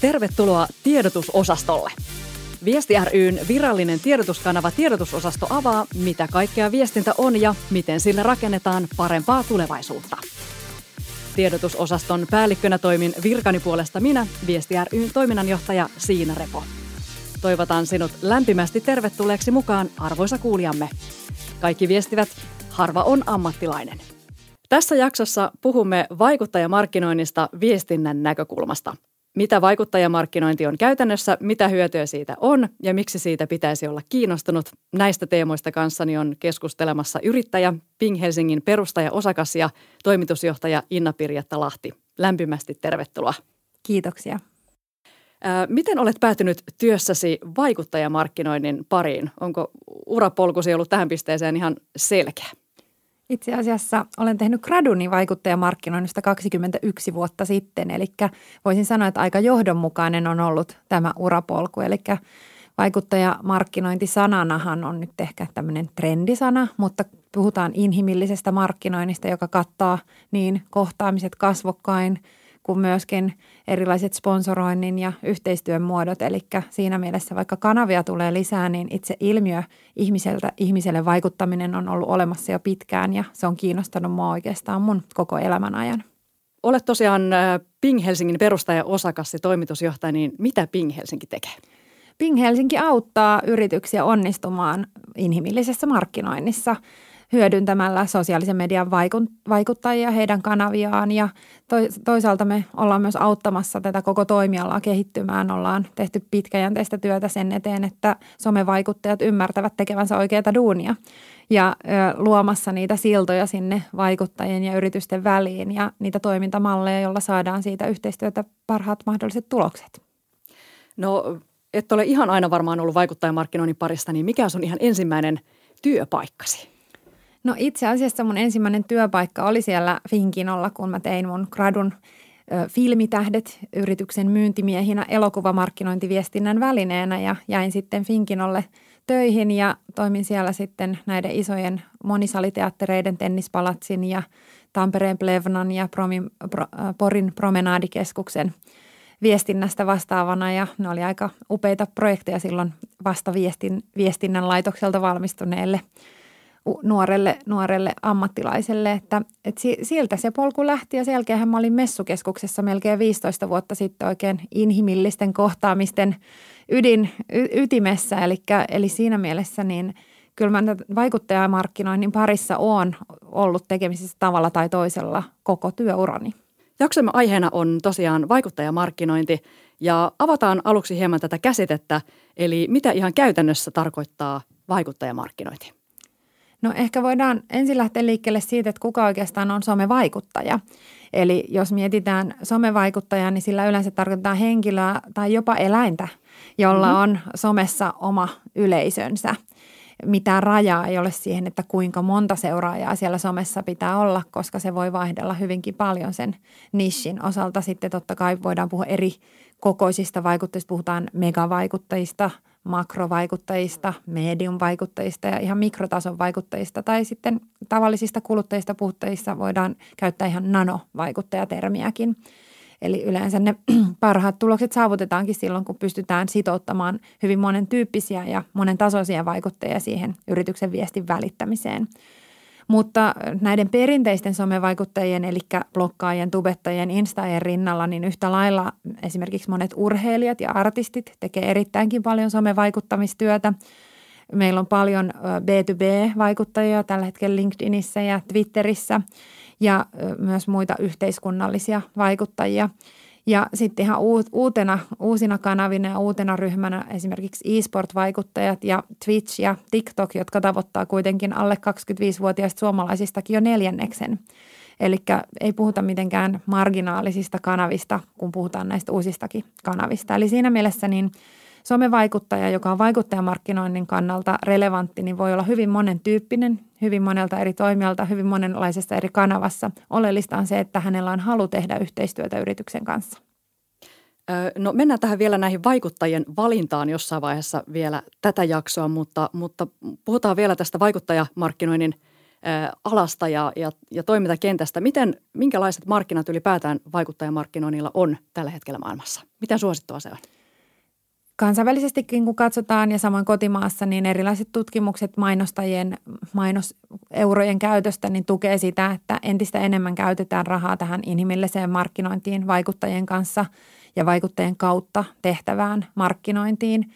Tervetuloa tiedotusosastolle. Viesti ryn virallinen tiedotuskanava tiedotusosasto avaa, mitä kaikkea viestintä on ja miten sillä rakennetaan parempaa tulevaisuutta. Tiedotusosaston päällikkönä toimin virkani puolesta minä, Viesti ryn toiminnanjohtaja Siina Repo. Toivotan sinut lämpimästi tervetulleeksi mukaan, arvoisa kuulijamme. Kaikki viestivät, harva on ammattilainen. Tässä jaksossa puhumme vaikuttajamarkkinoinnista viestinnän näkökulmasta. Mitä vaikuttajamarkkinointi on käytännössä, mitä hyötyä siitä on ja miksi siitä pitäisi olla kiinnostunut. Näistä teemoista kanssani on keskustelemassa yrittäjä, Ping Helsingin perustaja, osakas ja toimitusjohtaja Inna Pirjatta Lahti. Lämpimästi tervetuloa. Kiitoksia. Miten olet päätynyt työssäsi vaikuttajamarkkinoinnin pariin? Onko urapolkusi ollut tähän pisteeseen ihan selkeä? Itse asiassa olen tehnyt graduni vaikuttajamarkkinoinnista 21 vuotta sitten, eli voisin sanoa, että aika johdonmukainen on ollut tämä urapolku. Eli vaikuttajamarkkinointi sananahan on nyt ehkä tämmöinen trendisana, mutta puhutaan inhimillisestä markkinoinnista, joka kattaa niin kohtaamiset kasvokkain – kuin myöskin erilaiset sponsoroinnin ja yhteistyön muodot. Eli siinä mielessä vaikka kanavia tulee lisää, niin itse ilmiö ihmiseltä ihmiselle vaikuttaminen on ollut olemassa jo pitkään ja se on kiinnostanut mua oikeastaan mun koko elämän ajan. Olet tosiaan äh, Ping Helsingin perustaja, osakas ja toimitusjohtaja, niin mitä Ping Helsinki tekee? Ping Helsinki auttaa yrityksiä onnistumaan inhimillisessä markkinoinnissa – hyödyntämällä sosiaalisen median vaikuttajia, heidän kanaviaan ja toisaalta me ollaan myös auttamassa tätä koko toimialaa kehittymään. Ollaan tehty pitkäjänteistä työtä sen eteen, että somevaikuttajat ymmärtävät tekevänsä oikeita duunia ja luomassa niitä siltoja sinne vaikuttajien ja yritysten väliin ja niitä toimintamalleja, joilla saadaan siitä yhteistyötä parhaat mahdolliset tulokset. No et ole ihan aina varmaan ollut vaikuttajamarkkinoinnin parista, niin mikä on sun ihan ensimmäinen työpaikkasi? No itse asiassa mun ensimmäinen työpaikka oli siellä Finkinolla, kun mä tein mun gradun filmitähdet yrityksen myyntimiehinä elokuvamarkkinointiviestinnän välineenä ja jäin sitten Finkinolle töihin ja toimin siellä sitten näiden isojen monisaliteattereiden Tennispalatsin ja Tampereen Plevnan ja Promin, Pro, Porin promenaadikeskuksen viestinnästä vastaavana ja ne oli aika upeita projekteja silloin vasta viestin, viestinnän laitokselta valmistuneelle – nuorelle, nuorelle ammattilaiselle, että, että sieltä se polku lähti ja sen jälkeen mä olin messukeskuksessa melkein 15 vuotta sitten oikein inhimillisten kohtaamisten ydin, y, ytimessä. Eli, eli siinä mielessä niin kyllä mä vaikuttajamarkkinoinnin parissa on ollut tekemisissä tavalla tai toisella koko työurani. Jaksomme aiheena on tosiaan vaikuttajamarkkinointi ja avataan aluksi hieman tätä käsitettä, eli mitä ihan käytännössä tarkoittaa vaikuttajamarkkinointi? No ehkä voidaan ensin lähteä liikkeelle siitä, että kuka oikeastaan on somevaikuttaja. Eli jos mietitään somevaikuttajaa, niin sillä yleensä tarkoittaa henkilöä tai jopa eläintä, jolla mm-hmm. on somessa oma yleisönsä. Mitään rajaa ei ole siihen, että kuinka monta seuraajaa siellä somessa pitää olla, koska se voi vaihdella hyvinkin paljon sen nishin osalta. Sitten totta kai voidaan puhua eri kokoisista vaikuttajista, puhutaan megavaikuttajista – makrovaikuttajista, medium-vaikuttajista ja ihan mikrotason vaikuttajista tai sitten tavallisista kuluttajista puhuttajissa voidaan käyttää ihan nanovaikuttajatermiäkin. Eli yleensä ne parhaat tulokset saavutetaankin silloin, kun pystytään sitouttamaan hyvin monen tyyppisiä ja monen tasoisia vaikuttajia siihen yrityksen viestin välittämiseen – mutta näiden perinteisten somevaikuttajien, eli blokkaajien, tubettajien, instaajien rinnalla, niin yhtä lailla esimerkiksi monet urheilijat ja artistit tekee erittäinkin paljon somevaikuttamistyötä. Meillä on paljon B2B-vaikuttajia tällä hetkellä LinkedInissä ja Twitterissä ja myös muita yhteiskunnallisia vaikuttajia – ja sitten ihan uutena, uusina kanavina ja uutena ryhmänä esimerkiksi e-sport-vaikuttajat ja Twitch ja TikTok, jotka tavoittaa kuitenkin alle 25-vuotiaista suomalaisistakin jo neljänneksen. Eli ei puhuta mitenkään marginaalisista kanavista, kun puhutaan näistä uusistakin kanavista. Eli siinä mielessä niin – Somevaikuttaja, joka on vaikuttajamarkkinoinnin kannalta relevantti, niin voi olla hyvin monen tyyppinen, hyvin monelta eri toimijalta, hyvin monenlaisessa eri kanavassa. Oleellista on se, että hänellä on halu tehdä yhteistyötä yrityksen kanssa. No mennään tähän vielä näihin vaikuttajien valintaan jossain vaiheessa vielä tätä jaksoa, mutta, mutta puhutaan vielä tästä vaikuttajamarkkinoinnin alasta ja, ja, ja toimintakentästä. Miten, minkälaiset markkinat ylipäätään vaikuttajamarkkinoinnilla on tällä hetkellä maailmassa? Miten suosittua se on? Kansainvälisestikin kun katsotaan ja samoin kotimaassa, niin erilaiset tutkimukset mainostajien mainoseurojen käytöstä niin tukee sitä, että entistä enemmän käytetään rahaa tähän inhimilliseen markkinointiin vaikuttajien kanssa ja vaikuttajien kautta tehtävään markkinointiin.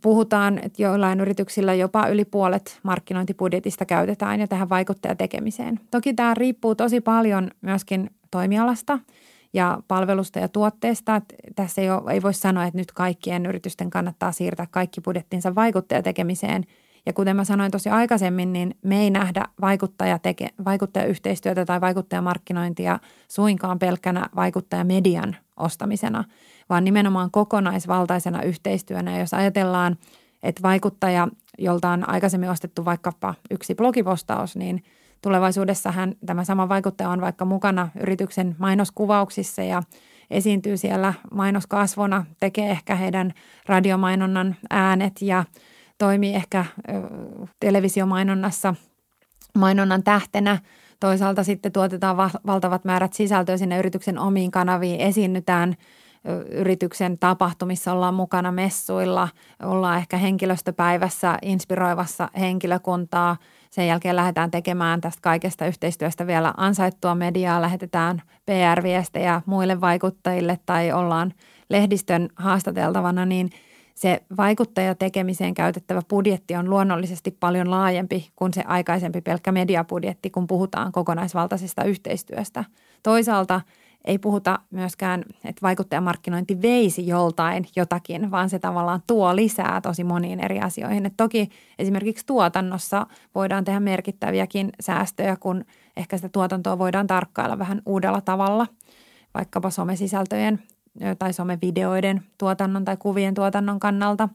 Puhutaan, että joillain yrityksillä jopa yli puolet markkinointibudjetista käytetään jo tähän vaikuttajatekemiseen. Toki tämä riippuu tosi paljon myöskin toimialasta – ja palvelusta ja tuotteesta. Tässä ei, ole, ei voi sanoa, että nyt kaikkien yritysten kannattaa siirtää kaikki budjettinsa vaikuttajatekemiseen. Ja kuten mä sanoin tosi aikaisemmin, niin me ei nähdä vaikuttajateke, vaikuttajayhteistyötä tai vaikuttajamarkkinointia suinkaan pelkkänä vaikuttajamedian ostamisena, vaan nimenomaan kokonaisvaltaisena yhteistyönä. Ja jos ajatellaan, että vaikuttaja, jolta on aikaisemmin ostettu vaikkapa yksi blogipostaus, niin – Tulevaisuudessahan tämä sama vaikuttaja on vaikka mukana yrityksen mainoskuvauksissa ja esiintyy siellä mainoskasvona, tekee ehkä heidän radiomainonnan äänet ja toimii ehkä televisiomainonnassa mainonnan tähtenä. Toisaalta sitten tuotetaan valtavat määrät sisältöä sinne yrityksen omiin kanaviin, esiinnytään yrityksen tapahtumissa, ollaan mukana messuilla, ollaan ehkä henkilöstöpäivässä inspiroivassa henkilökuntaa – sen jälkeen lähdetään tekemään tästä kaikesta yhteistyöstä vielä ansaittua mediaa, lähetetään PR-viestejä muille vaikuttajille tai ollaan lehdistön haastateltavana, niin se vaikuttajatekemiseen käytettävä budjetti on luonnollisesti paljon laajempi kuin se aikaisempi pelkkä mediabudjetti, kun puhutaan kokonaisvaltaisesta yhteistyöstä. Toisaalta – ei puhuta myöskään, että vaikuttajamarkkinointi veisi joltain jotakin, vaan se tavallaan tuo lisää tosi moniin eri asioihin. Et toki esimerkiksi tuotannossa voidaan tehdä merkittäviäkin säästöjä, kun ehkä sitä tuotantoa voidaan tarkkailla vähän uudella tavalla, vaikkapa somesisältöjen tai somevideoiden tuotannon tai kuvien tuotannon kannalta.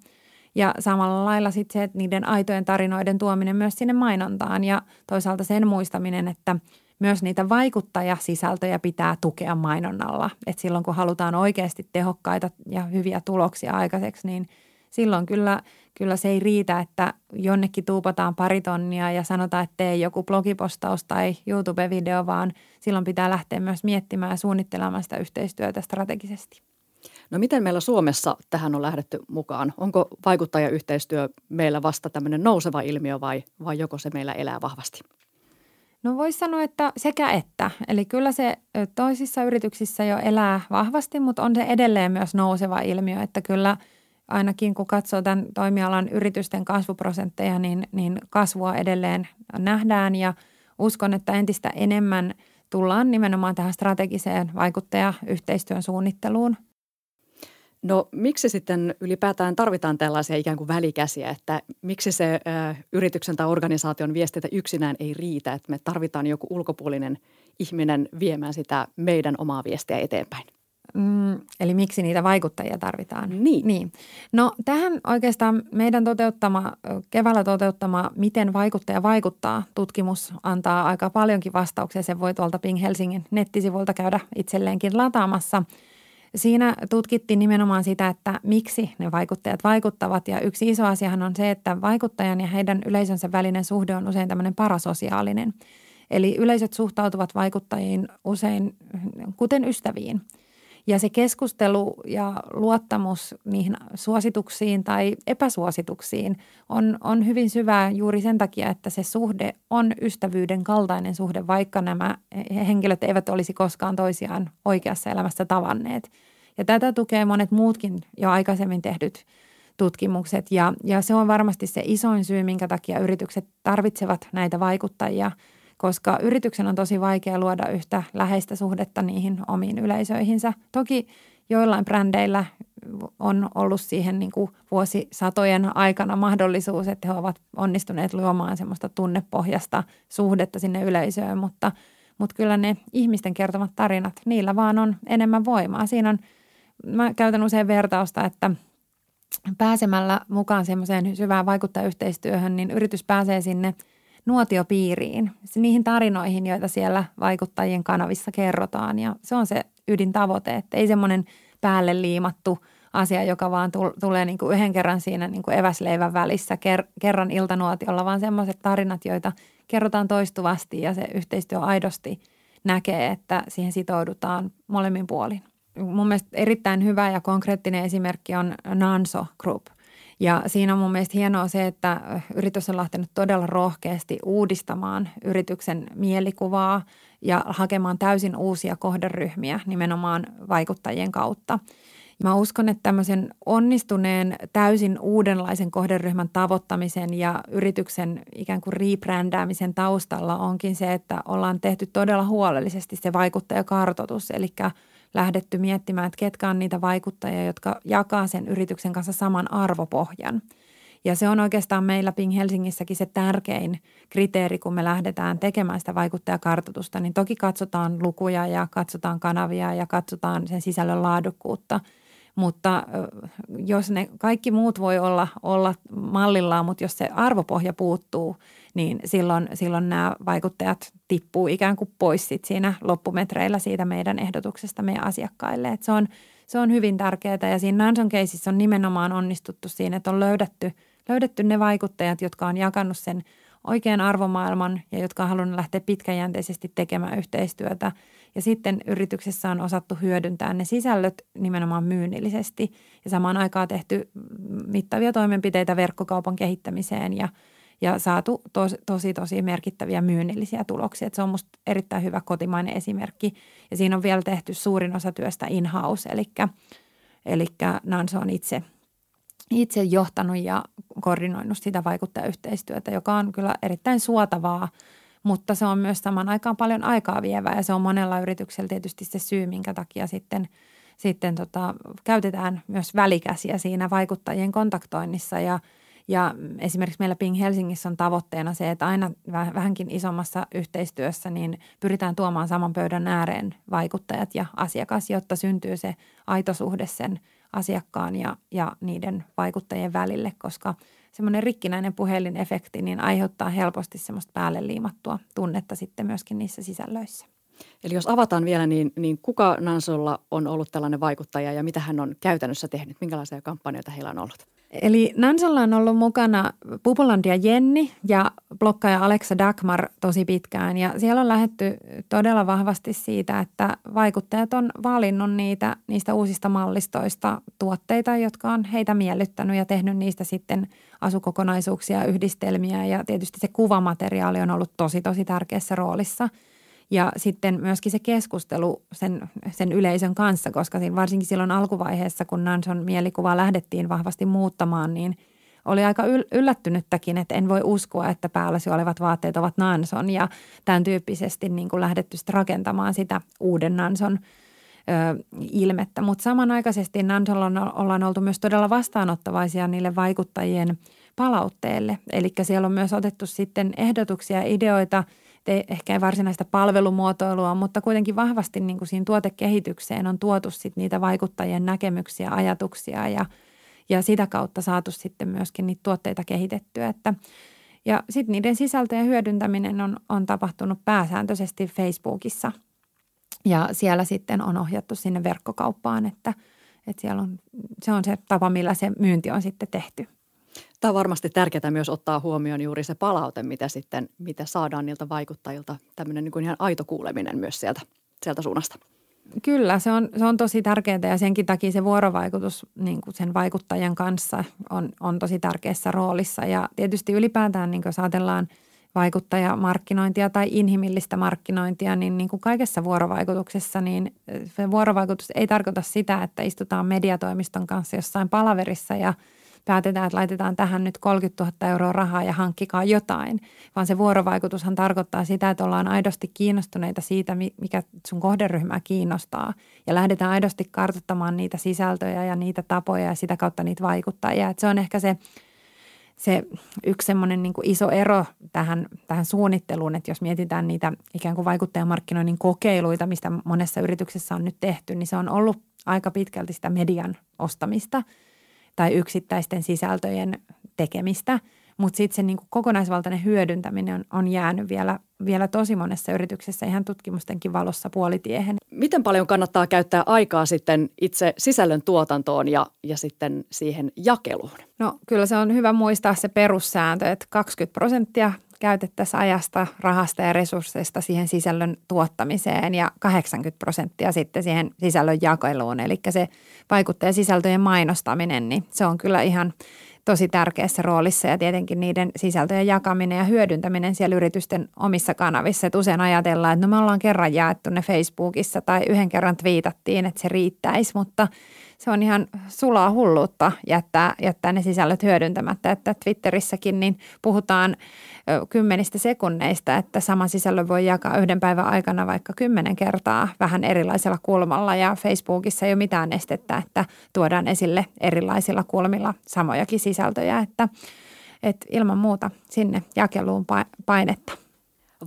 Ja samalla lailla sitten se, että niiden aitojen tarinoiden tuominen myös sinne mainontaan ja toisaalta sen muistaminen, että – myös niitä vaikuttajasisältöjä pitää tukea mainonnalla. Et silloin kun halutaan oikeasti tehokkaita ja hyviä tuloksia aikaiseksi, niin silloin kyllä, kyllä se ei riitä, että jonnekin tuupataan pari tonnia ja sanotaan, että tee joku blogipostaus tai YouTube-video, vaan silloin pitää lähteä myös miettimään ja suunnittelemaan sitä yhteistyötä strategisesti. No miten meillä Suomessa tähän on lähdetty mukaan? Onko vaikuttajayhteistyö meillä vasta tämmöinen nouseva ilmiö vai, vai joko se meillä elää vahvasti? No voisi sanoa, että sekä että. Eli kyllä se toisissa yrityksissä jo elää vahvasti, mutta on se edelleen myös nouseva ilmiö, että kyllä ainakin kun katsoo tämän toimialan yritysten kasvuprosentteja, niin, niin kasvua edelleen nähdään ja uskon, että entistä enemmän tullaan nimenomaan tähän strategiseen vaikuttajayhteistyön suunnitteluun – No miksi sitten ylipäätään tarvitaan tällaisia ikään kuin välikäsiä, että miksi se ö, yrityksen tai organisaation viestintä yksinään ei riitä, että me tarvitaan joku ulkopuolinen ihminen viemään sitä meidän omaa viestiä eteenpäin? Mm, eli miksi niitä vaikuttajia tarvitaan? Niin. niin. No tähän oikeastaan meidän toteuttama, keväällä toteuttama Miten vaikuttaja vaikuttaa tutkimus antaa aika paljonkin vastauksia. Se voi tuolta Ping Helsingin nettisivuilta käydä itselleenkin lataamassa – Siinä tutkittiin nimenomaan sitä, että miksi ne vaikuttajat vaikuttavat ja yksi iso asiahan on se, että vaikuttajan ja heidän yleisönsä välinen suhde on usein tämmöinen parasosiaalinen. Eli yleisöt suhtautuvat vaikuttajiin usein kuten ystäviin. Ja se keskustelu ja luottamus niihin suosituksiin tai epäsuosituksiin on, on hyvin syvää juuri sen takia, että se suhde on ystävyyden kaltainen suhde, vaikka nämä henkilöt eivät olisi koskaan toisiaan oikeassa elämässä tavanneet. Ja tätä tukee monet muutkin jo aikaisemmin tehdyt tutkimukset ja, ja se on varmasti se isoin syy, minkä takia yritykset tarvitsevat näitä vaikuttajia – koska yrityksen on tosi vaikea luoda yhtä läheistä suhdetta niihin omiin yleisöihinsä. Toki joillain brändeillä on ollut siihen niin kuin vuosisatojen aikana mahdollisuus, että he ovat onnistuneet luomaan semmoista tunnepohjasta suhdetta sinne yleisöön, mutta, mutta kyllä ne ihmisten kertomat tarinat, niillä vaan on enemmän voimaa. Siinä on, mä käytän usein vertausta, että pääsemällä mukaan semmoiseen syvään vaikuttajayhteistyöhön, niin yritys pääsee sinne – nuotiopiiriin, niihin tarinoihin, joita siellä vaikuttajien kanavissa kerrotaan. Ja se on se ydintavoite, että ei semmoinen päälle liimattu asia, joka vaan tulee niin kuin yhden kerran siinä niin kuin eväsleivän välissä ker- kerran iltanuotiolla, vaan semmoiset tarinat, joita kerrotaan toistuvasti ja se yhteistyö aidosti näkee, että siihen sitoudutaan molemmin puolin. Mun mielestä erittäin hyvä ja konkreettinen esimerkki on Nanso Group. Ja siinä on mun mielestä hienoa se, että yritys on lähtenyt todella rohkeasti uudistamaan yrityksen mielikuvaa ja hakemaan täysin uusia kohderyhmiä nimenomaan vaikuttajien kautta – Mä uskon, että tämmöisen onnistuneen täysin uudenlaisen kohderyhmän tavoittamisen ja yrityksen ikään kuin rebrändäämisen taustalla onkin se, että ollaan tehty todella huolellisesti se vaikuttajakartoitus, eli lähdetty miettimään, että ketkä on niitä vaikuttajia, jotka jakaa sen yrityksen kanssa saman arvopohjan. Ja se on oikeastaan meillä Ping Helsingissäkin se tärkein kriteeri, kun me lähdetään tekemään sitä vaikuttajakartoitusta, niin toki katsotaan lukuja ja katsotaan kanavia ja katsotaan sen sisällön laadukkuutta – mutta jos ne kaikki muut voi olla, olla mallillaan, mutta jos se arvopohja puuttuu, niin silloin, silloin nämä vaikuttajat tippuu ikään kuin pois sit siinä loppumetreillä siitä meidän ehdotuksesta meidän asiakkaille. Et se, on, se on hyvin tärkeää ja siinä Nanson caseissa on nimenomaan onnistuttu siinä, että on löydetty, löydetty ne vaikuttajat, jotka on jakanut sen oikean arvomaailman ja jotka on halunnut lähteä pitkäjänteisesti tekemään yhteistyötä – ja sitten yrityksessä on osattu hyödyntää ne sisällöt nimenomaan myynnillisesti ja samaan aikaan tehty mittavia toimenpiteitä verkkokaupan kehittämiseen ja, ja saatu tos, tosi tosi merkittäviä myynnillisiä tuloksia. Et se on minusta erittäin hyvä kotimainen esimerkki ja siinä on vielä tehty suurin osa työstä in-house, eli, eli Nanso on itse itse johtanut ja koordinoinut sitä vaikuttajayhteistyötä, joka on kyllä erittäin suotavaa mutta se on myös saman aikaan paljon aikaa vievää ja se on monella yrityksellä tietysti se syy, minkä takia sitten, sitten tota, käytetään myös välikäsiä siinä vaikuttajien kontaktoinnissa ja ja esimerkiksi meillä Ping Helsingissä on tavoitteena se, että aina vähänkin isommassa yhteistyössä niin pyritään tuomaan saman pöydän ääreen vaikuttajat ja asiakas, jotta syntyy se aito suhde sen asiakkaan ja, ja niiden vaikuttajien välille, koska – semmoinen rikkinäinen puhelinefekti niin aiheuttaa helposti semmoista päälle liimattua tunnetta sitten myöskin niissä sisällöissä. Eli jos avataan vielä, niin, niin kuka Nansolla on ollut tällainen vaikuttaja ja mitä hän on käytännössä tehnyt? Minkälaisia kampanjoita heillä on ollut? Eli Nansolla on ollut mukana Pupulandia Jenni ja blokkaaja Alexa Dagmar tosi pitkään. Ja siellä on lähetty todella vahvasti siitä, että vaikuttajat on valinnut niitä, niistä uusista mallistoista tuotteita, jotka on heitä miellyttänyt ja tehnyt niistä sitten asukokonaisuuksia, yhdistelmiä. Ja tietysti se kuvamateriaali on ollut tosi, tosi tärkeässä roolissa – ja sitten myöskin se keskustelu sen, sen yleisön kanssa, koska varsinkin silloin alkuvaiheessa, kun Nanson mielikuvaa lähdettiin vahvasti muuttamaan, niin oli aika yllättynyttäkin, että en voi uskoa, että päälläsi olevat vaatteet ovat Nanson ja tämän tyyppisesti niin kuin lähdetty rakentamaan sitä uuden Nanson ö, ilmettä. Mutta samanaikaisesti Nansolla ollaan oltu myös todella vastaanottavaisia niille vaikuttajien palautteelle. Eli siellä on myös otettu sitten ehdotuksia ja ideoita – te, ehkä ei varsinaista palvelumuotoilua, mutta kuitenkin vahvasti niin kuin siinä tuotekehitykseen on tuotu sit niitä vaikuttajien näkemyksiä, ajatuksia ja, ja sitä kautta saatu sitten myöskin niitä tuotteita kehitettyä. Että, ja sitten niiden sisältöjen hyödyntäminen on, on tapahtunut pääsääntöisesti Facebookissa ja siellä sitten on ohjattu sinne verkkokauppaan, että, että siellä on, se on se tapa, millä se myynti on sitten tehty. Tämä on varmasti tärkeää myös ottaa huomioon juuri se palaute, mitä sitten mitä saadaan niiltä vaikuttajilta. Tämmöinen niin kuin ihan aito kuuleminen myös sieltä, sieltä suunnasta. Kyllä, se on, se on tosi tärkeää ja senkin takia se vuorovaikutus niin kuin sen vaikuttajan kanssa on, on tosi tärkeässä roolissa. Ja tietysti ylipäätään, niin jos ajatellaan vaikuttajamarkkinointia tai inhimillistä markkinointia, niin, niin kuin kaikessa vuorovaikutuksessa, niin se vuorovaikutus ei tarkoita sitä, että istutaan mediatoimiston kanssa jossain palaverissa ja – päätetään, että laitetaan tähän nyt 30 000 euroa rahaa ja hankkikaa jotain, vaan se vuorovaikutushan tarkoittaa sitä, että ollaan aidosti kiinnostuneita siitä, mikä sun kohderyhmää kiinnostaa. Ja lähdetään aidosti kartoittamaan niitä sisältöjä ja niitä tapoja ja sitä kautta niitä vaikuttajia. Että se on ehkä se, se yksi semmoinen niin iso ero tähän, tähän suunnitteluun, että jos mietitään niitä ikään kuin vaikuttajamarkkinoinnin kokeiluita, mistä monessa yrityksessä on nyt tehty, niin se on ollut aika pitkälti sitä median ostamista – tai yksittäisten sisältöjen tekemistä, mutta sitten se niinku kokonaisvaltainen hyödyntäminen on, on jäänyt vielä, vielä tosi monessa yrityksessä ihan tutkimustenkin valossa puolitiehen. Miten paljon kannattaa käyttää aikaa sitten itse sisällön tuotantoon ja, ja sitten siihen jakeluun? No kyllä se on hyvä muistaa se perussääntö, että 20 prosenttia käytettäisiin ajasta, rahasta ja resursseista siihen sisällön tuottamiseen ja 80 prosenttia sitten siihen sisällön jakeluun. Eli se sisältöjen mainostaminen, niin se on kyllä ihan tosi tärkeässä roolissa ja tietenkin niiden sisältöjen jakaminen ja hyödyntäminen siellä yritysten omissa kanavissa. Että usein ajatellaan, että no me ollaan kerran jaettu ne Facebookissa tai yhden kerran twiitattiin, että se riittäisi, mutta – se on ihan sulaa hulluutta jättää, jättää ne sisällöt hyödyntämättä. Että Twitterissäkin niin puhutaan kymmenistä sekunneista, että sama sisällö voi jakaa yhden päivän aikana vaikka kymmenen kertaa vähän erilaisella kulmalla ja Facebookissa ei ole mitään estettä, että tuodaan esille erilaisilla kulmilla samojakin sisältöjä, että, että ilman muuta sinne jakeluun painetta.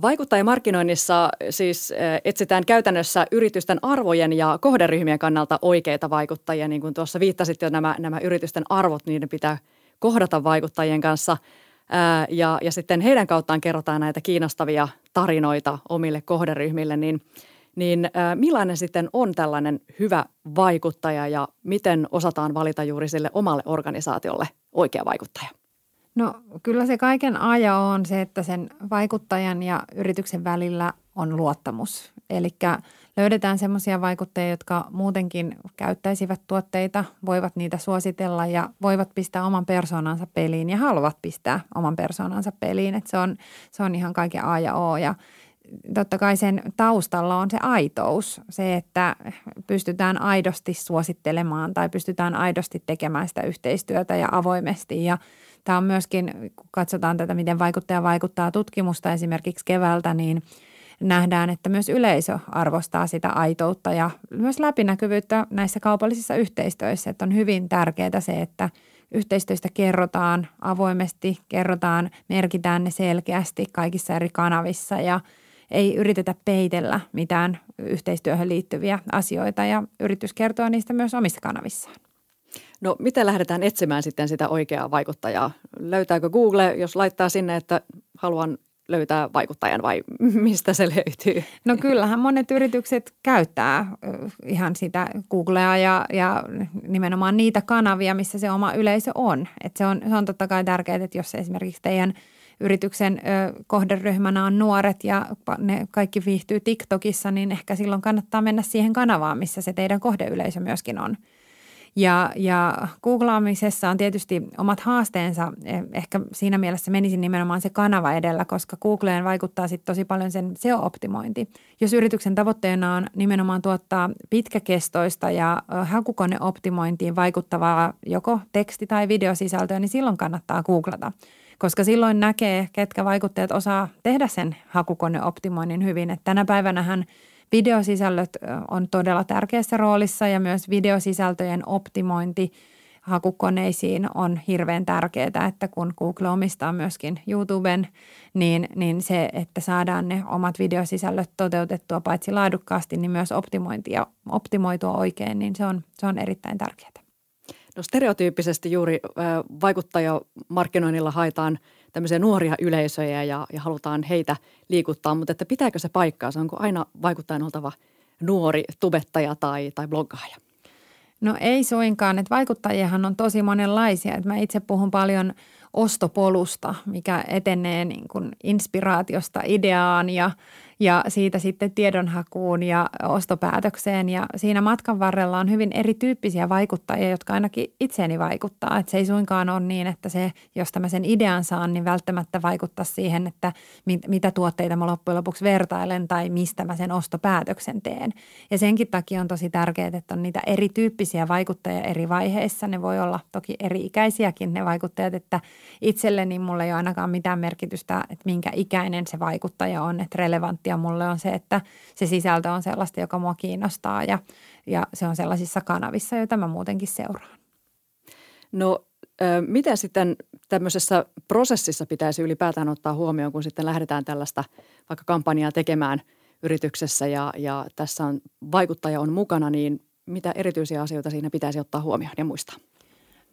Vaikuttajamarkkinoinnissa siis eh, etsitään käytännössä yritysten arvojen ja kohderyhmien kannalta oikeita vaikuttajia. Niin kuin tuossa viittasit jo nämä, nämä yritysten arvot, niiden pitää kohdata vaikuttajien kanssa. Ja, ja sitten heidän kauttaan kerrotaan näitä kiinnostavia tarinoita omille kohderyhmille, niin, niin millainen sitten on tällainen hyvä vaikuttaja ja miten osataan valita juuri sille omalle organisaatiolle oikea vaikuttaja? No kyllä se kaiken aja on se, että sen vaikuttajan ja yrityksen välillä on luottamus. Eli löydetään semmoisia vaikuttajia, jotka muutenkin käyttäisivät tuotteita, voivat niitä suositella ja voivat pistää oman persoonansa peliin ja haluavat pistää oman persoonansa peliin. Et se, on, se on ihan kaiken A ja O ja totta kai sen taustalla on se aitous, se, että pystytään aidosti suosittelemaan tai pystytään aidosti tekemään sitä yhteistyötä ja avoimesti ja – Tämä on myöskin, kun katsotaan tätä, miten vaikuttaja vaikuttaa tutkimusta esimerkiksi keväältä, niin nähdään, että myös yleisö arvostaa sitä aitoutta ja myös läpinäkyvyyttä näissä kaupallisissa yhteistyöissä. Että on hyvin tärkeää se, että yhteistyöstä kerrotaan avoimesti, kerrotaan, merkitään ne selkeästi kaikissa eri kanavissa ja ei yritetä peitellä mitään yhteistyöhön liittyviä asioita ja yritys kertoo niistä myös omissa kanavissaan. No miten lähdetään etsimään sitten sitä oikeaa vaikuttajaa? Löytääkö Google, jos laittaa sinne, että haluan löytää vaikuttajan vai mistä se löytyy? No kyllähän monet yritykset käyttää ihan sitä Googlea ja, ja nimenomaan niitä kanavia, missä se oma yleisö on. Et se, on se on totta kai tärkeää, että jos esimerkiksi teidän yrityksen ö, kohderyhmänä on nuoret ja ne kaikki viihtyy TikTokissa, niin ehkä silloin kannattaa mennä siihen kanavaan, missä se teidän kohdeyleisö myöskin on – ja, ja googlaamisessa on tietysti omat haasteensa. Eh, ehkä siinä mielessä menisin nimenomaan se kanava edellä, koska Googleen vaikuttaa sitten tosi paljon sen SEO-optimointi. Jos yrityksen tavoitteena on nimenomaan tuottaa pitkäkestoista ja hakukoneoptimointiin vaikuttavaa joko teksti- tai videosisältöä, niin silloin kannattaa googlata koska silloin näkee, ketkä vaikuttajat osaa tehdä sen hakukoneoptimoinnin hyvin. Et tänä päivänähän Videosisällöt on todella tärkeässä roolissa ja myös videosisältöjen optimointi hakukoneisiin on hirveän tärkeää, että kun Google omistaa myöskin YouTuben, niin, niin se, että saadaan ne omat videosisällöt toteutettua paitsi laadukkaasti, niin myös optimointia, optimoitua oikein, niin se on, se on erittäin tärkeää. No stereotyyppisesti juuri vaikuttajamarkkinoinnilla haetaan – tämmöisiä nuoria yleisöjä ja, ja halutaan heitä liikuttaa, mutta että pitääkö se paikkaa? Onko aina vaikuttajan oltava nuori tubettaja tai, tai bloggaaja? No ei suinkaan, että vaikuttajiahan on tosi monenlaisia. Että mä itse puhun paljon ostopolusta, mikä etenee niin kuin inspiraatiosta ideaan ja ja siitä sitten tiedonhakuun ja ostopäätökseen. Ja siinä matkan varrella on hyvin erityyppisiä vaikuttajia, jotka ainakin itseeni vaikuttaa. Että se ei suinkaan ole niin, että se, jos mä sen idean saan, niin välttämättä vaikuttaa siihen, että mit, mitä tuotteita mä loppujen lopuksi vertailen tai mistä mä sen ostopäätöksen teen. Ja senkin takia on tosi tärkeää, että on niitä erityyppisiä vaikuttajia eri vaiheissa. Ne voi olla toki eri-ikäisiäkin ne vaikuttajat, että itselleni mulla ei ole ainakaan mitään merkitystä, että minkä ikäinen se vaikuttaja on, että relevanttia ja mulle on se, että se sisältö on sellaista, joka mua kiinnostaa ja, ja se on sellaisissa kanavissa, joita mä muutenkin seuraan. No miten sitten tämmöisessä prosessissa pitäisi ylipäätään ottaa huomioon, kun sitten lähdetään tällaista vaikka kampanjaa tekemään yrityksessä ja, ja tässä on vaikuttaja on mukana, niin mitä erityisiä asioita siinä pitäisi ottaa huomioon ja muistaa?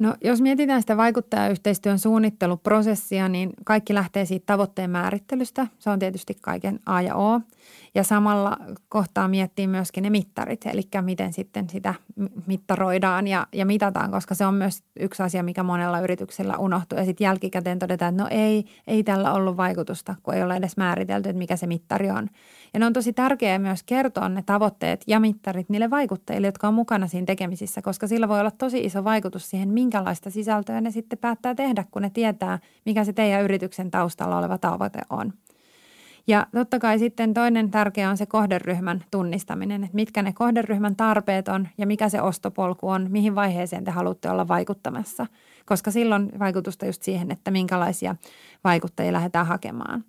No jos mietitään sitä vaikuttajayhteistyön suunnitteluprosessia, niin kaikki lähtee siitä tavoitteen määrittelystä. Se on tietysti kaiken A ja O. Ja samalla kohtaa miettii myöskin ne mittarit, eli miten sitten sitä mittaroidaan ja, ja mitataan, koska se on myös yksi asia, mikä monella yrityksellä unohtuu. Ja sitten jälkikäteen todetaan, että no ei, ei tällä ollut vaikutusta, kun ei ole edes määritelty, että mikä se mittari on. Ja ne on tosi tärkeää myös kertoa ne tavoitteet ja mittarit niille vaikuttajille, jotka on mukana siinä tekemisissä, koska sillä voi olla tosi iso vaikutus siihen, minkälaista sisältöä ne sitten päättää tehdä, kun ne tietää, mikä se teidän yrityksen taustalla oleva tavoite on. Ja totta kai sitten toinen tärkeä on se kohderyhmän tunnistaminen, että mitkä ne kohderyhmän tarpeet on ja mikä se ostopolku on, mihin vaiheeseen te haluatte olla vaikuttamassa, koska silloin vaikutusta just siihen, että minkälaisia vaikuttajia lähdetään hakemaan.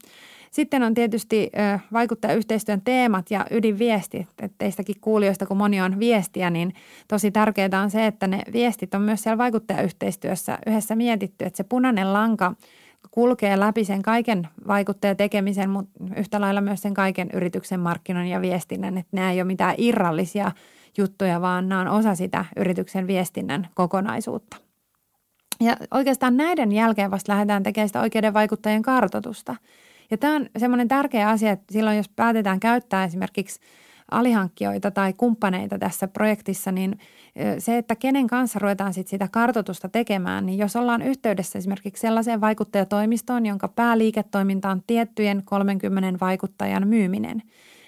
Sitten on tietysti vaikuttajayhteistyön teemat ja ydinviesti. Teistäkin kuulijoista, kun moni on viestiä, niin tosi tärkeää on se, että ne viestit on myös siellä vaikuttajayhteistyössä yhdessä mietitty, että se punainen lanka kulkee läpi sen kaiken vaikuttajatekemisen, mutta yhtä lailla myös sen kaiken yrityksen markkinoinnin ja viestinnän. Että nämä ei ole mitään irrallisia juttuja, vaan nämä on osa sitä yrityksen viestinnän kokonaisuutta. Ja oikeastaan näiden jälkeen vasta lähdetään tekemään sitä oikeiden vaikuttajien kartoitusta – ja tämä on semmoinen tärkeä asia, että silloin jos päätetään käyttää esimerkiksi alihankkijoita tai kumppaneita tässä projektissa, niin se, että kenen kanssa ruvetaan sit sitä kartotusta tekemään, niin jos ollaan yhteydessä esimerkiksi sellaiseen vaikuttajatoimistoon, jonka pääliiketoiminta on tiettyjen 30 vaikuttajan myyminen,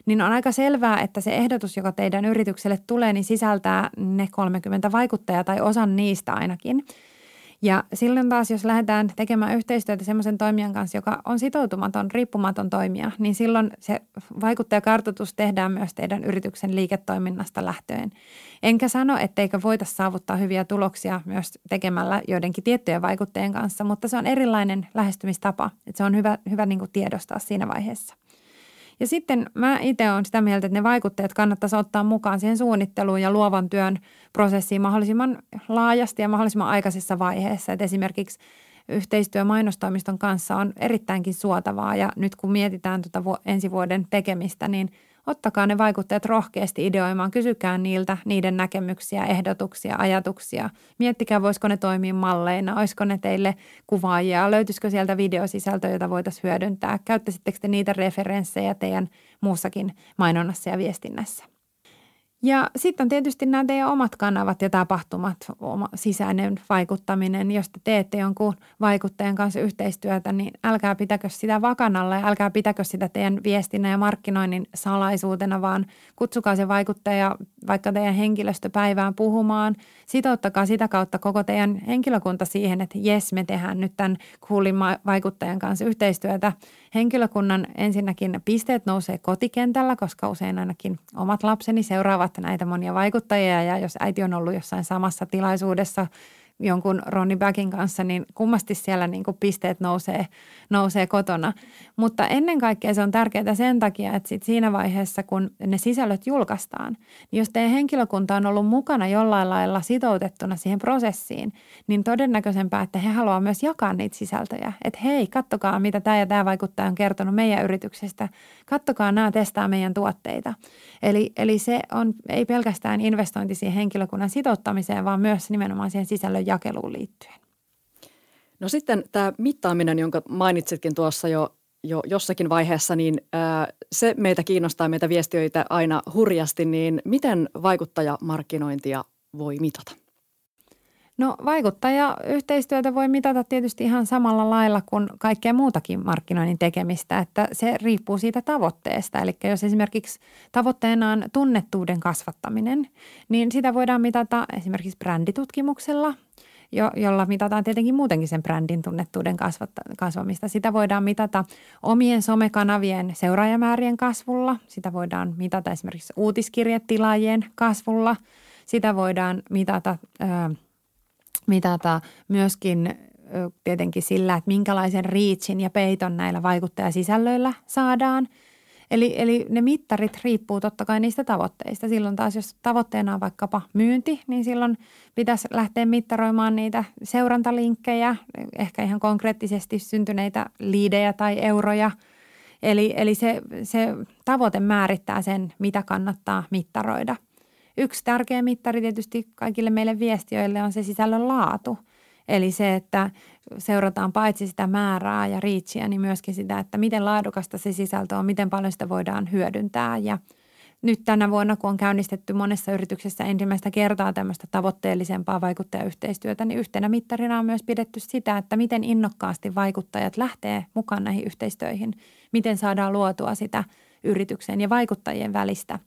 niin on aika selvää, että se ehdotus, joka teidän yritykselle tulee, niin sisältää ne 30 vaikuttajaa tai osan niistä ainakin – ja silloin taas, jos lähdetään tekemään yhteistyötä semmoisen toimijan kanssa, joka on sitoutumaton, riippumaton toimija, niin silloin se vaikuttajakartoitus tehdään myös teidän yrityksen liiketoiminnasta lähtöön. Enkä sano, etteikö voita saavuttaa hyviä tuloksia myös tekemällä joidenkin tiettyjen vaikuttajien kanssa, mutta se on erilainen lähestymistapa. Että se on hyvä, hyvä niin tiedostaa siinä vaiheessa. Ja sitten mä itse olen sitä mieltä, että ne vaikuttajat kannattaisi ottaa mukaan siihen suunnitteluun ja luovan työn prosessiin mahdollisimman laajasti ja mahdollisimman aikaisessa vaiheessa. Että esimerkiksi yhteistyö mainostoimiston kanssa on erittäinkin suotavaa ja nyt kun mietitään tuota ensi vuoden tekemistä, niin – ottakaa ne vaikuttajat rohkeasti ideoimaan, kysykää niiltä niiden näkemyksiä, ehdotuksia, ajatuksia. Miettikää, voisiko ne toimia malleina, olisiko ne teille kuvaajia, löytyisikö sieltä videosisältöä, jota voitaisiin hyödyntää. Käyttäisittekö te niitä referenssejä teidän muussakin mainonnassa ja viestinnässä? Ja sitten on tietysti nämä teidän omat kanavat ja tapahtumat, oma sisäinen vaikuttaminen. Jos te teette jonkun vaikuttajan kanssa yhteistyötä, niin älkää pitäkö sitä vakanalla ja älkää pitäkö sitä teidän viestinnän ja markkinoinnin salaisuutena, vaan kutsukaa se vaikuttaja vaikka teidän henkilöstöpäivään puhumaan. Sitouttakaa sitä kautta koko teidän henkilökunta siihen, että jes, me tehdään nyt tämän kuulin vaikuttajan kanssa yhteistyötä. Henkilökunnan ensinnäkin pisteet nousee kotikentällä, koska usein ainakin omat lapseni seuraavat näitä monia vaikuttajia. Ja jos äiti on ollut jossain samassa tilaisuudessa – jonkun Ronnie Backin kanssa, niin kummasti siellä niin kuin pisteet nousee, nousee kotona. Mutta ennen kaikkea se on tärkeää sen takia, että sit siinä vaiheessa, kun ne sisällöt julkaistaan, niin jos teidän henkilökunta on ollut mukana jollain lailla sitoutettuna siihen prosessiin, niin todennäköisempää, että he haluavat myös jakaa niitä sisältöjä. Että hei, kattokaa mitä tämä ja tämä vaikuttaja on kertonut meidän yrityksestä. Kattokaa nämä testaa meidän tuotteita. Eli, eli se on ei pelkästään investointi siihen henkilökunnan sitouttamiseen, vaan myös nimenomaan siihen sisällön jakeluun liittyen. No sitten tämä mittaaminen, jonka mainitsitkin tuossa jo, jo jossakin vaiheessa, niin ää, se meitä kiinnostaa, meitä viestiöitä aina hurjasti, niin miten vaikuttajamarkkinointia voi mitata? No vaikuttajayhteistyötä voi mitata tietysti ihan samalla lailla kuin kaikkea muutakin markkinoinnin tekemistä, että se riippuu siitä tavoitteesta. Eli jos esimerkiksi tavoitteena on tunnettuuden kasvattaminen, niin sitä voidaan mitata esimerkiksi bränditutkimuksella, jo, jolla mitataan tietenkin muutenkin sen brändin tunnettuuden kasvamista. Sitä voidaan mitata omien somekanavien seuraajamäärien kasvulla, sitä voidaan mitata esimerkiksi uutiskirjetilaajien kasvulla, sitä voidaan mitata – mitata myöskin tietenkin sillä, että minkälaisen reachin ja peiton näillä vaikuttajasisällöillä saadaan. Eli, eli ne mittarit riippuu totta kai niistä tavoitteista. Silloin taas, jos tavoitteena on vaikkapa myynti, niin silloin pitäisi lähteä mittaroimaan niitä seurantalinkkejä, ehkä ihan konkreettisesti syntyneitä liidejä tai euroja. Eli, eli se, se tavoite määrittää sen, mitä kannattaa mittaroida – Yksi tärkeä mittari tietysti kaikille meille viestiöille on se sisällön laatu. Eli se, että seurataan paitsi sitä määrää ja reachia, niin myöskin sitä, että miten laadukasta se sisältö on, miten paljon sitä voidaan hyödyntää. Ja nyt tänä vuonna, kun on käynnistetty monessa yrityksessä ensimmäistä kertaa tämmöistä tavoitteellisempaa vaikuttajayhteistyötä, niin yhtenä mittarina on myös pidetty sitä, että miten innokkaasti vaikuttajat lähtee mukaan näihin yhteistöihin, miten saadaan luotua sitä yrityksen ja vaikuttajien välistä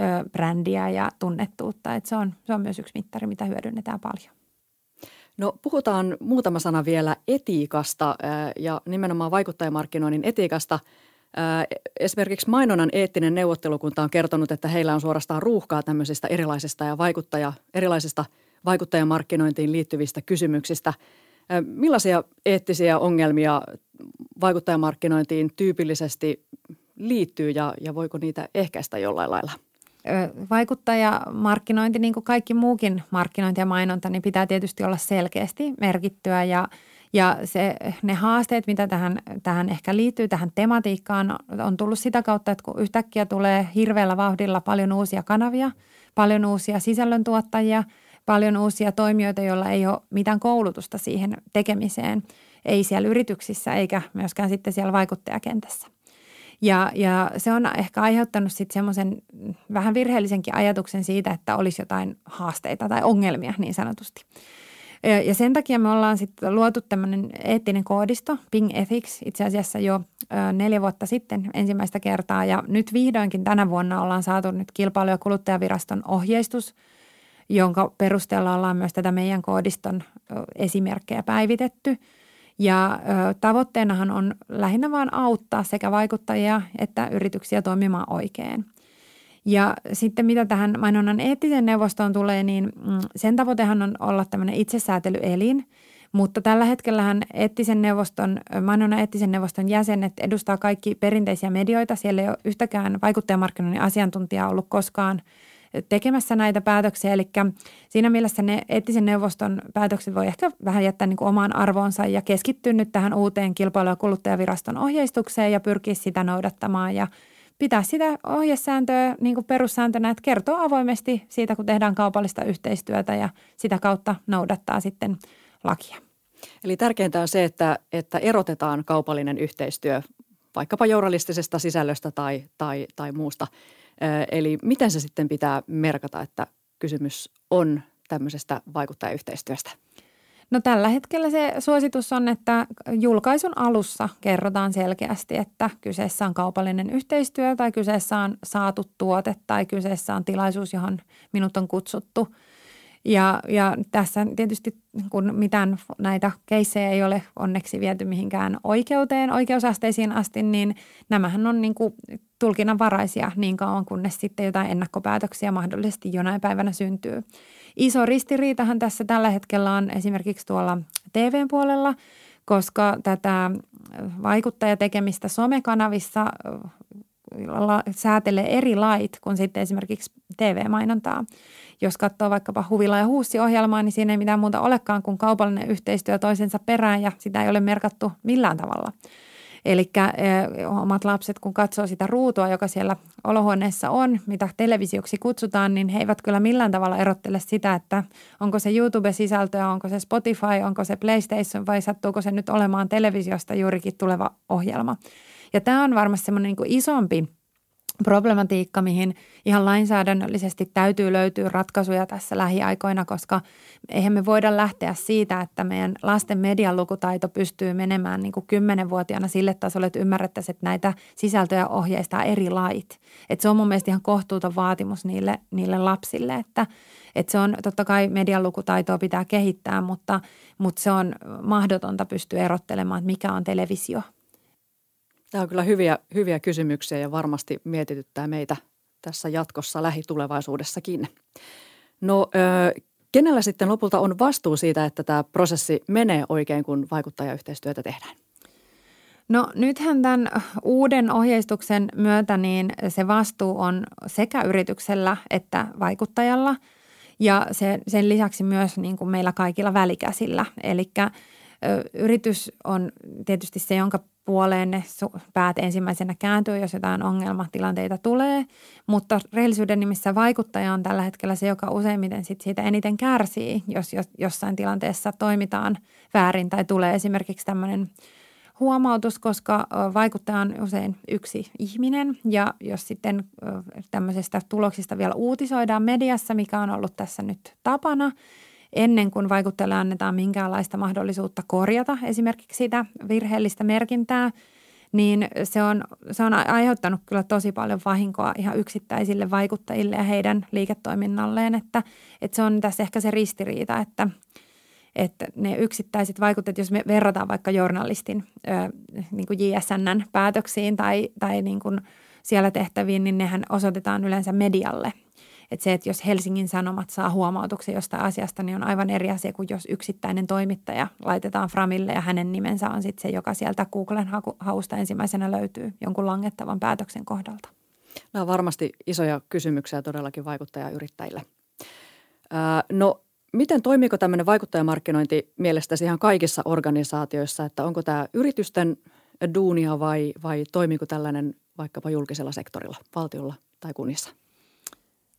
ö, brändiä ja tunnettuutta. Et se, on, se on myös yksi mittari, mitä hyödynnetään paljon. No puhutaan muutama sana vielä etiikasta ja nimenomaan vaikuttajamarkkinoinnin etiikasta. Esimerkiksi mainonnan eettinen neuvottelukunta on kertonut, että heillä on suorastaan ruuhkaa tämmöisistä erilaisista ja vaikuttaja, erilaisista vaikuttajamarkkinointiin liittyvistä kysymyksistä. Millaisia eettisiä ongelmia vaikuttajamarkkinointiin tyypillisesti liittyy ja, ja voiko niitä ehkäistä jollain lailla? Vaikuttajamarkkinointi, niin kuin kaikki muukin markkinointi ja mainonta, niin pitää tietysti olla selkeästi merkittyä ja ja se, ne haasteet, mitä tähän, tähän ehkä liittyy, tähän tematiikkaan, on tullut sitä kautta, että kun yhtäkkiä tulee hirveällä vauhdilla paljon uusia kanavia, paljon uusia sisällöntuottajia, paljon uusia toimijoita, joilla ei ole mitään koulutusta siihen tekemiseen, ei siellä yrityksissä eikä myöskään sitten siellä vaikuttajakentässä. Ja, ja se on ehkä aiheuttanut sitten semmoisen vähän virheellisenkin ajatuksen siitä, että olisi jotain haasteita tai ongelmia niin sanotusti. Ja sen takia me ollaan sitten luotu tämmöinen eettinen koodisto, Ping Ethics, itse asiassa jo neljä vuotta sitten ensimmäistä kertaa. Ja nyt vihdoinkin tänä vuonna ollaan saatu nyt kilpailu- ja kuluttajaviraston ohjeistus, jonka perusteella ollaan myös tätä meidän koodiston esimerkkejä päivitetty – ja ö, tavoitteenahan on lähinnä vain auttaa sekä vaikuttajia että yrityksiä toimimaan oikein. Ja sitten mitä tähän mainonnan eettisen neuvostoon tulee, niin mm, sen tavoitehan on olla tämmöinen itsesäätelyelin, mutta tällä hetkellähän eettisen neuvoston, mainonnan eettisen neuvoston jäsenet edustaa kaikki perinteisiä medioita. Siellä ei ole yhtäkään vaikuttajamarkkinoinnin asiantuntijaa ollut koskaan – tekemässä näitä päätöksiä. Eli siinä mielessä ne eettisen neuvoston päätökset voi ehkä vähän jättää niin kuin omaan arvoonsa ja keskittyä nyt tähän uuteen kilpailu- ja kuluttajaviraston ohjeistukseen ja pyrkiä sitä noudattamaan ja pitää sitä ohjesääntöä niin kuin perussääntönä, että kertoo avoimesti siitä, kun tehdään kaupallista yhteistyötä ja sitä kautta noudattaa sitten lakia. Eli tärkeintä on se, että, että erotetaan kaupallinen yhteistyö vaikkapa journalistisesta sisällöstä tai, tai, tai muusta – Eli miten se sitten pitää merkata, että kysymys on tämmöisestä vaikuttajayhteistyöstä? No tällä hetkellä se suositus on, että julkaisun alussa kerrotaan selkeästi, että kyseessä on kaupallinen yhteistyö tai kyseessä on saatu tuote tai kyseessä on tilaisuus, johon minut on kutsuttu – ja, ja tässä tietysti kun mitään näitä keissejä ei ole onneksi viety mihinkään oikeuteen, oikeusasteisiin asti, niin nämähän on niin kuin tulkinnanvaraisia niin kauan, kunnes sitten jotain ennakkopäätöksiä mahdollisesti jonain päivänä syntyy. Iso ristiriitahan tässä tällä hetkellä on esimerkiksi tuolla TV-puolella, koska tätä vaikuttajatekemistä somekanavissa säätelee eri lait kuin sitten esimerkiksi TV-mainontaa. Jos katsoo vaikkapa Huvila ja Huussi-ohjelmaa, niin siinä ei mitään muuta olekaan kuin kaupallinen yhteistyö toisensa perään ja sitä ei ole merkattu millään tavalla. Eli eh, omat lapset, kun katsoo sitä ruutua, joka siellä olohuoneessa on, mitä televisioksi kutsutaan, niin he eivät kyllä millään tavalla erottele sitä, että onko se YouTube-sisältöä, onko se Spotify, onko se PlayStation vai sattuuko se nyt olemaan televisiosta juurikin tuleva ohjelma. Ja tämä on varmasti semmoinen niin isompi problematiikka, mihin ihan lainsäädännöllisesti täytyy löytyä ratkaisuja tässä lähiaikoina, koska eihän me voida lähteä siitä, että meidän lasten median lukutaito pystyy menemään niin kuin kymmenenvuotiaana sille tasolle, että ymmärrettäisiin, että näitä sisältöjä ohjeistaa eri lait. Että se on mun mielestä ihan kohtuuton vaatimus niille, niille lapsille, että, että se on totta kai median lukutaitoa pitää kehittää, mutta, mutta se on mahdotonta pystyä erottelemaan, että mikä on televisio – Tämä on kyllä hyviä, hyviä kysymyksiä ja varmasti mietityttää meitä tässä jatkossa lähitulevaisuudessakin. No, kenellä sitten lopulta on vastuu siitä, että tämä prosessi menee oikein, kun vaikuttajayhteistyötä tehdään? No nythän tämän uuden ohjeistuksen myötä niin se vastuu on sekä yrityksellä että vaikuttajalla ja se, sen lisäksi myös niin kuin meillä kaikilla välikäsillä. Eli yritys on tietysti se, jonka puoleen ne päät ensimmäisenä kääntyy, jos jotain ongelmatilanteita tulee. Mutta rehellisyyden nimissä vaikuttaja on tällä hetkellä se, joka useimmiten sit siitä eniten kärsii, jos jossain tilanteessa toimitaan väärin tai tulee esimerkiksi tämmöinen huomautus, koska vaikuttaja on usein yksi ihminen ja jos sitten tämmöisestä tuloksista vielä uutisoidaan mediassa, mikä on ollut tässä nyt tapana, ennen kuin vaikuttajalle annetaan minkäänlaista mahdollisuutta korjata esimerkiksi sitä virheellistä merkintää, niin se on, se on aiheuttanut kyllä tosi paljon vahinkoa ihan yksittäisille vaikuttajille ja heidän liiketoiminnalleen, että, että se on tässä ehkä se ristiriita, että, että ne yksittäiset vaikuttajat, jos me verrataan vaikka journalistin niin kuin JSNn päätöksiin tai, tai niin kuin siellä tehtäviin, niin nehän osoitetaan yleensä medialle että se, että jos Helsingin Sanomat saa huomautuksen jostain asiasta, niin on aivan eri asia kuin jos yksittäinen toimittaja laitetaan Framille ja hänen nimensä on sitten se, joka sieltä Googlen hausta ensimmäisenä löytyy jonkun langettavan päätöksen kohdalta. Nämä on varmasti isoja kysymyksiä todellakin vaikuttajayrittäjille. no miten toimiiko tämmöinen vaikuttajamarkkinointi mielestäsi ihan kaikissa organisaatioissa, että onko tämä yritysten duunia vai, vai toimiiko tällainen vaikkapa julkisella sektorilla, valtiolla tai kunnissa?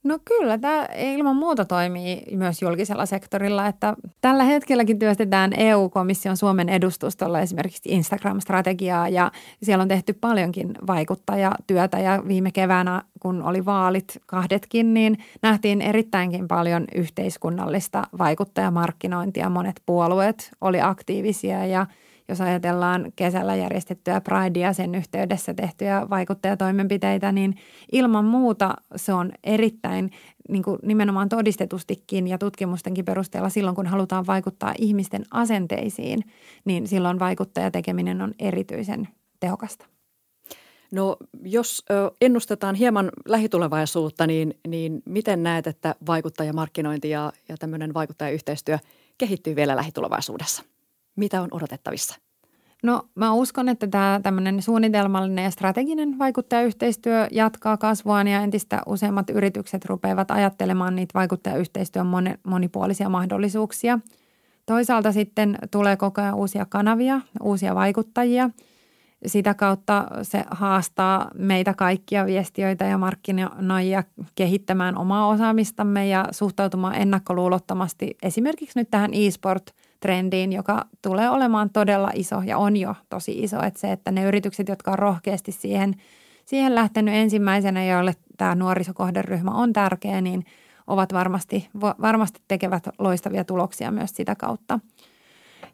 No kyllä, tämä ilman muuta toimii myös julkisella sektorilla, että tällä hetkelläkin työstetään EU-komission Suomen edustustolla esimerkiksi Instagram-strategiaa ja siellä on tehty paljonkin vaikuttajatyötä ja viime keväänä, kun oli vaalit kahdetkin, niin nähtiin erittäinkin paljon yhteiskunnallista vaikuttajamarkkinointia. Monet puolueet oli aktiivisia ja – jos ajatellaan kesällä järjestettyä Pridea sen yhteydessä tehtyjä vaikuttajatoimenpiteitä, niin ilman muuta se on erittäin niin kuin nimenomaan todistetustikin ja tutkimustenkin perusteella silloin, kun halutaan vaikuttaa ihmisten asenteisiin, niin silloin vaikuttajatekeminen on erityisen tehokasta. No jos ennustetaan hieman lähitulevaisuutta, niin, niin miten näet, että vaikuttajamarkkinointi ja, ja tämmöinen vaikuttajayhteistyö kehittyy vielä lähitulevaisuudessa? Mitä on odotettavissa? No mä uskon, että tämä tämmöinen suunnitelmallinen ja strateginen vaikuttajayhteistyö jatkaa kasvuaan ja entistä useammat yritykset rupeavat ajattelemaan niitä vaikuttajayhteistyön monipuolisia mahdollisuuksia. Toisaalta sitten tulee koko ajan uusia kanavia, uusia vaikuttajia. Sitä kautta se haastaa meitä kaikkia viestiöitä ja markkinoijia kehittämään omaa osaamistamme ja suhtautumaan ennakkoluulottomasti esimerkiksi nyt tähän e-sport – trendiin, joka tulee olemaan todella iso ja on jo tosi iso. Että se, että ne yritykset, jotka on rohkeasti siihen, siihen lähtenyt ensimmäisenä, joille tämä nuorisokohderyhmä on tärkeä, niin ovat varmasti, varmasti tekevät loistavia tuloksia myös sitä kautta.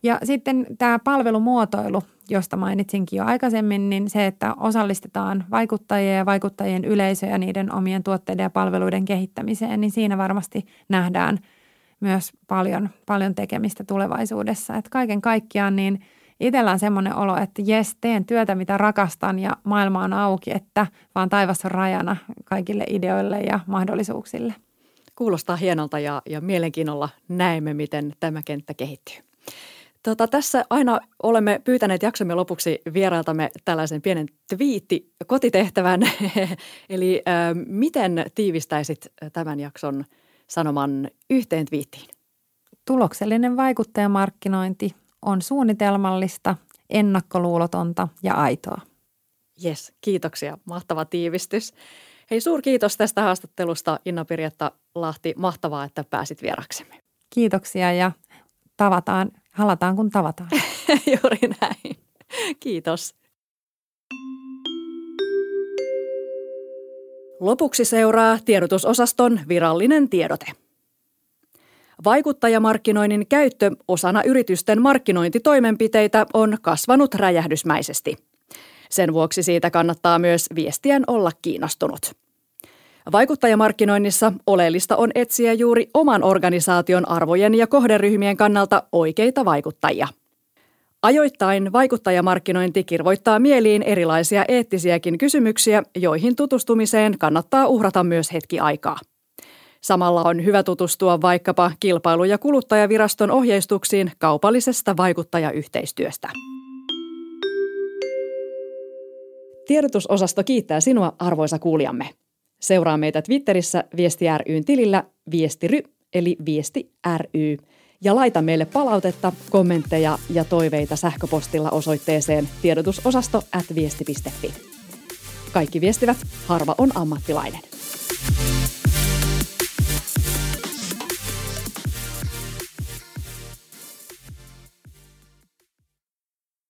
Ja sitten tämä palvelumuotoilu, josta mainitsinkin jo aikaisemmin, niin se, että osallistetaan vaikuttajia ja vaikuttajien yleisöjä niiden omien tuotteiden ja palveluiden kehittämiseen, niin siinä varmasti nähdään – myös paljon, paljon tekemistä tulevaisuudessa. Että kaiken kaikkiaan niin itsellä on semmoinen olo, että jes, teen työtä, mitä rakastan ja maailma on auki, että vaan taivas on rajana kaikille ideoille ja mahdollisuuksille. Kuulostaa hienolta ja, ja mielenkiinnolla näemme, miten tämä kenttä kehittyy. Tota, tässä aina olemme pyytäneet jaksomme lopuksi vierailtamme tällaisen pienen twiitti kotitehtävän. Eli äh, miten tiivistäisit tämän jakson sanoman yhteen twiittiin? Tuloksellinen vaikuttajamarkkinointi on suunnitelmallista, ennakkoluulotonta ja aitoa. Yes, kiitoksia. Mahtava tiivistys. Hei, kiitos tästä haastattelusta Inna Pirjetta Lahti. Mahtavaa, että pääsit vieraksemme. Kiitoksia ja tavataan, halataan kun tavataan. Juuri näin. Kiitos. Lopuksi seuraa tiedotusosaston virallinen tiedote. Vaikuttajamarkkinoinnin käyttö osana yritysten markkinointitoimenpiteitä on kasvanut räjähdysmäisesti. Sen vuoksi siitä kannattaa myös viestien olla kiinnostunut. Vaikuttajamarkkinoinnissa oleellista on etsiä juuri oman organisaation arvojen ja kohderyhmien kannalta oikeita vaikuttajia – Ajoittain vaikuttajamarkkinointi kirvoittaa mieliin erilaisia eettisiäkin kysymyksiä, joihin tutustumiseen kannattaa uhrata myös hetki aikaa. Samalla on hyvä tutustua vaikkapa kilpailu- ja kuluttajaviraston ohjeistuksiin kaupallisesta vaikuttajayhteistyöstä. Tiedotusosasto kiittää sinua, arvoisa kuulijamme. Seuraa meitä Twitterissä Viesti tilillä Viestiry eli Viesti ry Ja laita meille palautetta, kommentteja ja toiveita sähköpostilla osoitteeseen tiedotusosasto at viesti.fi. Kaikki viestivät, harva on ammattilainen.